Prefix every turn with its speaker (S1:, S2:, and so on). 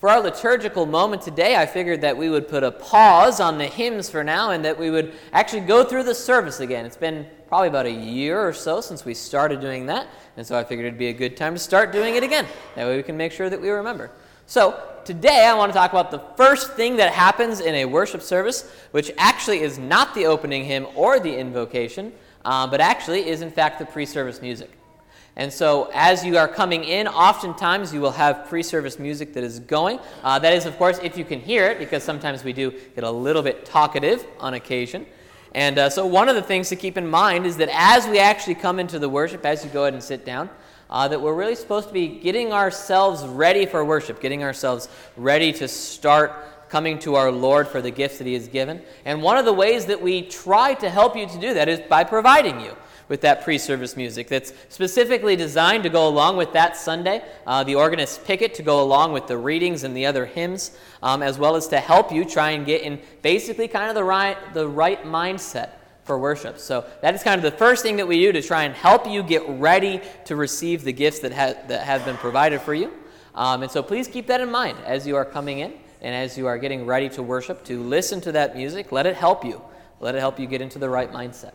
S1: For our liturgical moment today, I figured that we would put a pause on the hymns for now and that we would actually go through the service again. It's been probably about a year or so since we started doing that, and so I figured it'd be a good time to start doing it again. That way we can make sure that we remember. So, today I want to talk about the first thing that happens in a worship service, which actually is not the opening hymn or the invocation, uh, but actually is in fact the pre service music. And so, as you are coming in, oftentimes you will have pre service music that is going. Uh, that is, of course, if you can hear it, because sometimes we do get a little bit talkative on occasion. And uh, so, one of the things to keep in mind is that as we actually come into the worship, as you go ahead and sit down, uh, that we're really supposed to be getting ourselves ready for worship, getting ourselves ready to start coming to our Lord for the gifts that He has given. And one of the ways that we try to help you to do that is by providing you with that pre service music that's specifically designed to go along with that Sunday. Uh, the organists pick it to go along with the readings and the other hymns, um, as well as to help you try and get in basically kind of the right, the right mindset for worship. So that is kind of the first thing that we do to try and help you get ready to receive the gifts that, ha- that have been provided for you. Um, and so please keep that in mind as you are coming in and as you are getting ready to worship, to listen to that music. Let it help you. Let it help you get into the right mindset.